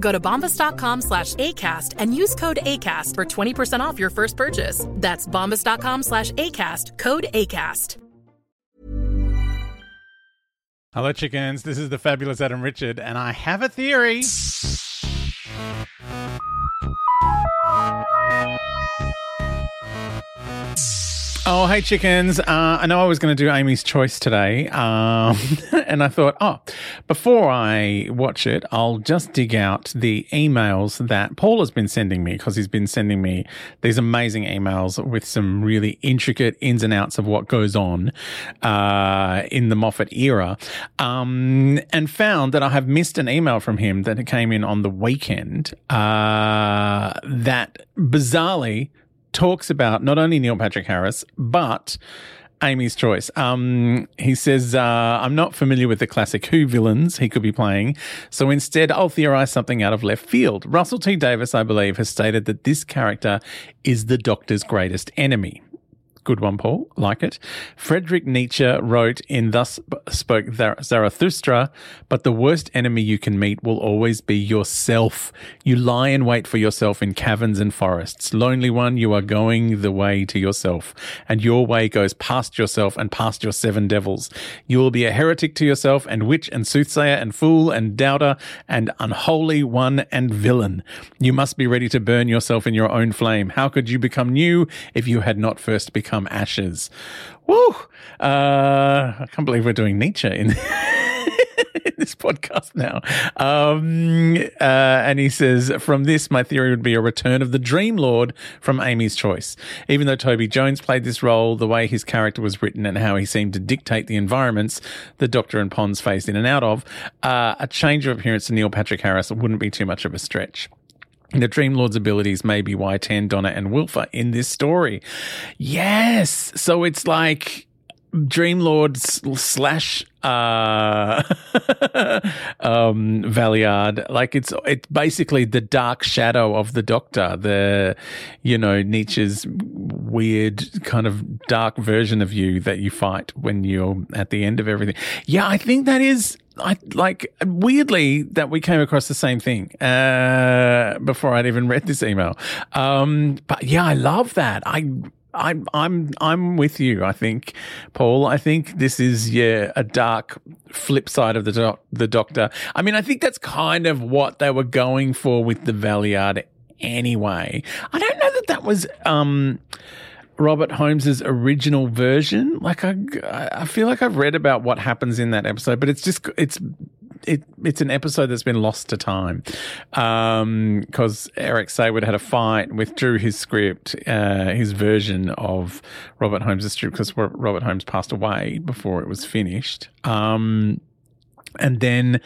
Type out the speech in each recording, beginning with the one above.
Go to bombas.com slash ACAST and use code ACAST for 20% off your first purchase. That's bombas.com slash ACAST, code ACAST. Hello, chickens. This is the fabulous Adam Richard, and I have a theory. Hey, chickens. Uh, I know I was going to do Amy's Choice today. Um, and I thought, oh, before I watch it, I'll just dig out the emails that Paul has been sending me because he's been sending me these amazing emails with some really intricate ins and outs of what goes on uh, in the Moffat era. Um, and found that I have missed an email from him that came in on the weekend uh, that bizarrely talks about not only Neil Patrick Harris, but Amy's choice. Um, he says, uh, I'm not familiar with the classic Who villains he could be playing, so instead I'll theorize something out of left field. Russell T Davies, I believe, has stated that this character is the Doctor's greatest enemy. Good one, Paul. Like it. Frederick Nietzsche wrote in Thus Spoke Zarathustra, but the worst enemy you can meet will always be yourself. You lie in wait for yourself in caverns and forests. Lonely one, you are going the way to yourself, and your way goes past yourself and past your seven devils. You will be a heretic to yourself, and witch and soothsayer and fool and doubter and unholy one and villain. You must be ready to burn yourself in your own flame. How could you become new if you had not first become ashes? Woo! Uh, I can't believe we're doing Nietzsche in. in this podcast now. Um, uh, and he says, from this, my theory would be a return of the Dream Lord from Amy's Choice. Even though Toby Jones played this role, the way his character was written and how he seemed to dictate the environments the Doctor and Ponds faced in and out of, uh, a change of appearance to Neil Patrick Harris wouldn't be too much of a stretch. The Dream Lord's abilities may be why Donna, and Wilf are in this story. Yes. So it's like Dream Lord slash uh um Valeyard. Like it's it's basically the dark shadow of the Doctor, the you know, Nietzsche's weird kind of dark version of you that you fight when you're at the end of everything. Yeah, I think that is I like weirdly that we came across the same thing uh, before I'd even read this email. Um, but yeah, I love that. I I'm I'm I'm with you. I think, Paul. I think this is yeah a dark flip side of the doc, the Doctor. I mean, I think that's kind of what they were going for with the Valeyard anyway. I don't know that that was um Robert Holmes's original version. Like I, I feel like I've read about what happens in that episode, but it's just it's it it's an episode that's been lost to time Um because um, Eric Saward had a fight, withdrew his script, uh, his version of Robert Holmes's script because Robert Holmes passed away before it was finished, um, and then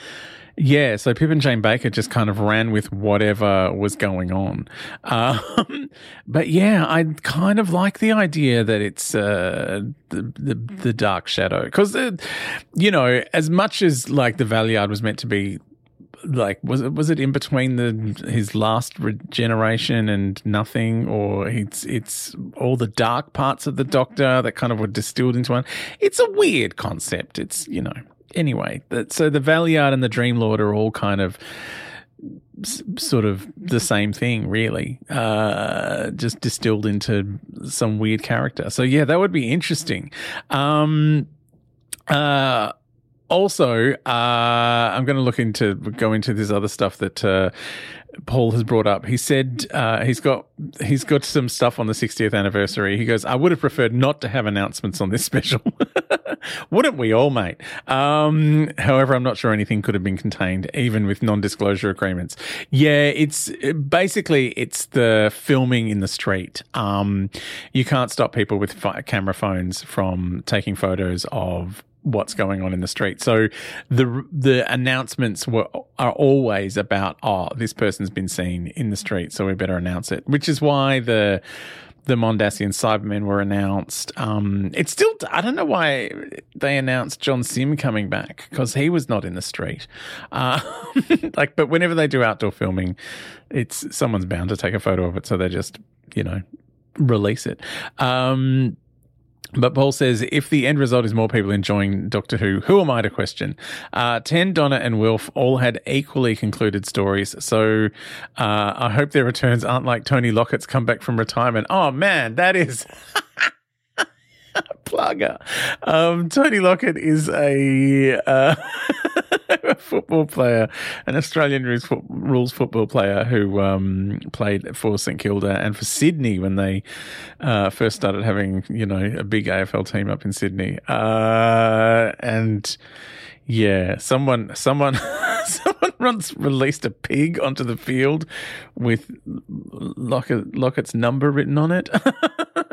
yeah, so Pip and Jane Baker just kind of ran with whatever was going on. Um, but yeah, I kind of like the idea that it's uh, the, the, the dark shadow because uh, you know as much as like the Valeyard was meant to be like was it was it in between the his last regeneration and nothing, or it's it's all the dark parts of the Doctor that kind of were distilled into one. It's a weird concept. It's you know anyway. So the Valeyard and the Dream Lord are all kind of sort of the same thing, really, uh, just distilled into some weird character. So yeah, that would be interesting. Um, uh, also, uh, I'm going to look into go into this other stuff that uh, Paul has brought up. He said uh, he's got he's got some stuff on the 60th anniversary. He goes, I would have preferred not to have announcements on this special. Wouldn't we all, mate? Um, however, I'm not sure anything could have been contained, even with non-disclosure agreements. Yeah, it's basically it's the filming in the street. Um, you can't stop people with camera phones from taking photos of what's going on in the street. So the the announcements were are always about oh this person's been seen in the street, so we better announce it. Which is why the the Mondasian Cybermen were announced. Um, it's still I don't know why they announced John Simm coming back because he was not in the street. Uh, like, but whenever they do outdoor filming, it's someone's bound to take a photo of it, so they just you know release it. Um, but Paul says if the end result is more people enjoying Doctor Who, who am I to question? Uh, Ten, Donna, and Wilf all had equally concluded stories. So uh, I hope their returns aren't like Tony Lockett's comeback from retirement. Oh man, that is. plugger. Um, Tony Lockett is a, uh, a, football player, an Australian rules, rules football player who um, played for St Kilda and for Sydney when they uh, first started having, you know, a big AFL team up in Sydney. Uh, and yeah, someone, someone, someone once released a pig onto the field with Lockett, Lockett's number written on it.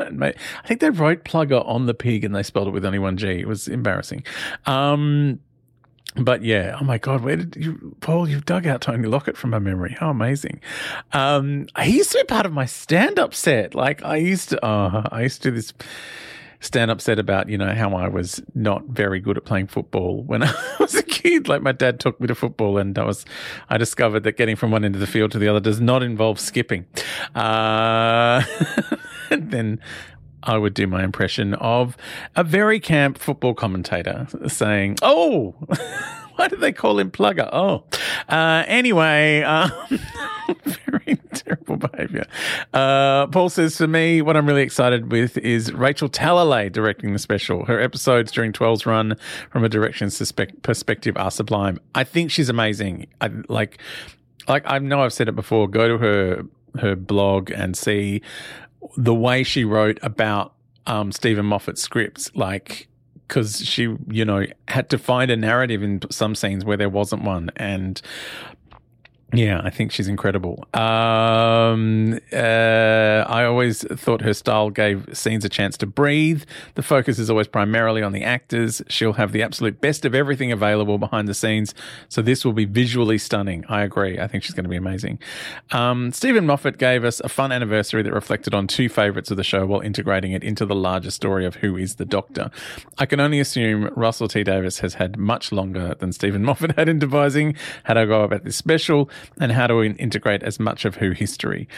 I think they wrote plugger on the pig and they spelled it with only one G. It was embarrassing. Um, but yeah, oh my God, where did you, Paul? You've dug out Tony Lockett from my memory. How amazing! Um, he used to be part of my stand-up set. Like I used to, uh, I used to do this stand up set about, you know, how I was not very good at playing football when I was a kid. Like my dad took me to football and I was, I discovered that getting from one end of the field to the other does not involve skipping. Uh, then I would do my impression of a very camp football commentator saying, Oh, why do they call him Plugger? Oh, uh, anyway, um, very terrible behavior. Uh, Paul says, for me, what I'm really excited with is Rachel Talalay directing the special. Her episodes during 12's run from a direction perspective are sublime. I think she's amazing. I like, like I know I've said it before. Go to her her blog and see the way she wrote about um, Steven Moffat scripts. Like because she, you know, had to find a narrative in some scenes where there wasn't one. And yeah, I think she's incredible. Um, uh, I always thought her style gave scenes a chance to breathe. The focus is always primarily on the actors. She'll have the absolute best of everything available behind the scenes. So this will be visually stunning. I agree. I think she's going to be amazing. Um, Steven Moffat gave us a fun anniversary that reflected on two favorites of the show while integrating it into the larger story of who is the Doctor. I can only assume Russell T Davies has had much longer than Steven Moffat had in devising how to go about this special and how to integrate as much of Who history.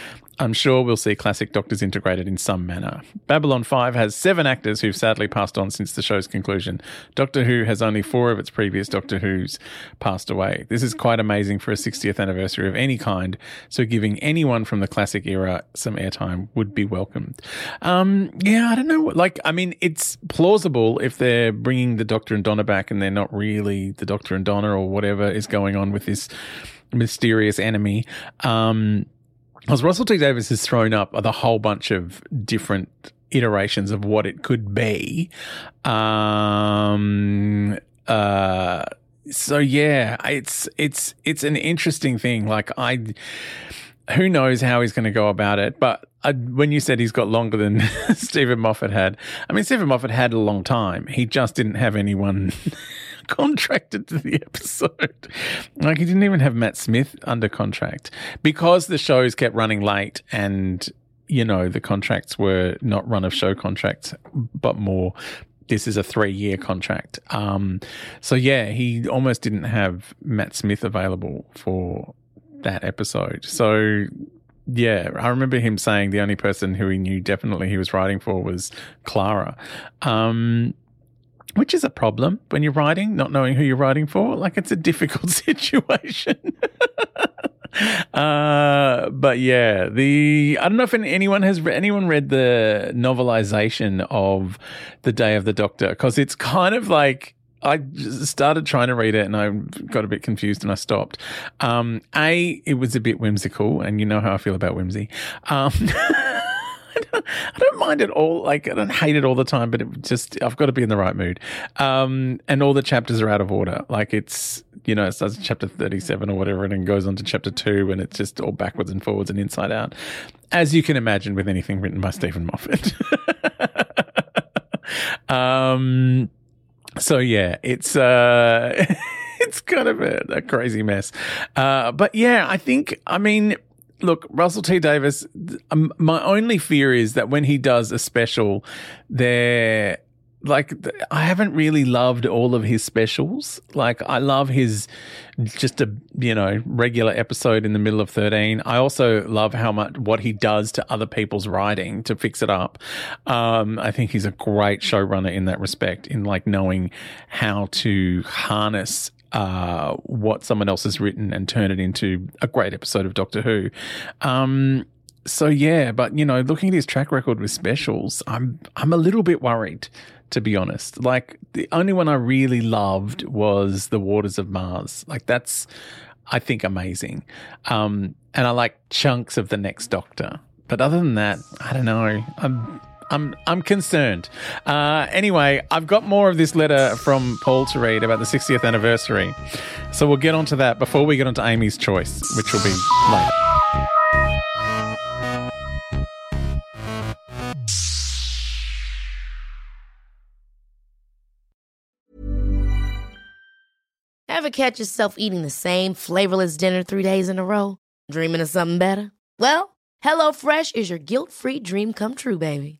I'm sure we'll see classic Doctors integrated in some manner. Babylon 5 has seven actors who've sadly passed on since the show's conclusion. Doctor Who has only four of its previous Doctor Who's passed away. This is quite amazing for a 60th anniversary of any kind, so giving anyone from the classic era some airtime would be welcomed. Um, yeah, I don't know. Like, I mean, it's plausible if they're bringing the Doctor and Donna back and they're not really the Doctor and Donna or whatever is going on with this mysterious enemy. Um, because Russell T Davies has thrown up the whole bunch of different iterations of what it could be. Um, uh, so yeah, it's it's it's an interesting thing. Like I, who knows how he's going to go about it? But I, when you said he's got longer than Steven Moffat had, I mean Steven Moffat had a long time. He just didn't have anyone contracted to the episode. Like he didn't even have Matt Smith under contract because the shows kept running late and you know the contracts were not run of show contracts but more this is a three year contract. Um, so yeah, he almost didn't have Matt Smith available for that episode. So yeah, I remember him saying the only person who he knew definitely he was writing for was Clara. Um, which is a problem when you're writing, not knowing who you're writing for. Like it's a difficult situation. uh, but yeah, the I don't know if anyone has anyone read the novelization of the Day of the Doctor because it's kind of like I started trying to read it and I got a bit confused and I stopped. Um, a, it was a bit whimsical, and you know how I feel about whimsy. Um, I don't mind it all. Like I don't hate it all the time, but it just I've got to be in the right mood. Um, and all the chapters are out of order. Like it's you know it starts chapter thirty-seven or whatever, and then goes on to chapter two, and it's just all backwards and forwards and inside out, as you can imagine with anything written by Steven Moffat. um so yeah, it's uh it's kind of a, a crazy mess. Uh, but yeah, I think I mean look, Russell T Davies. Um, my only fear is that when he does a special, there like I haven't really loved all of his specials. Like I love his just a you know regular episode in the middle of 13. I also love how much what he does to other people's writing to fix it up. Um, I think he's a great showrunner in that respect in like knowing how to harness uh, what someone else has written and turn it into a great episode of Doctor Who. Um, so yeah, but you know, looking at his track record with specials, I'm I'm a little bit worried to be honest. Like the only one I really loved was The Waters of Mars. Like that's I think amazing. Um, and I like chunks of The Next Doctor. But other than that, I don't know. I'm I'm I'm concerned. Uh, anyway, I've got more of this letter from Paul to read about the 60th anniversary. So we'll get onto that before we get onto Amy's choice, which will be later. Ever catch yourself eating the same flavorless dinner three days in a row? Dreaming of something better? Well, HelloFresh is your guilt-free dream come true, baby.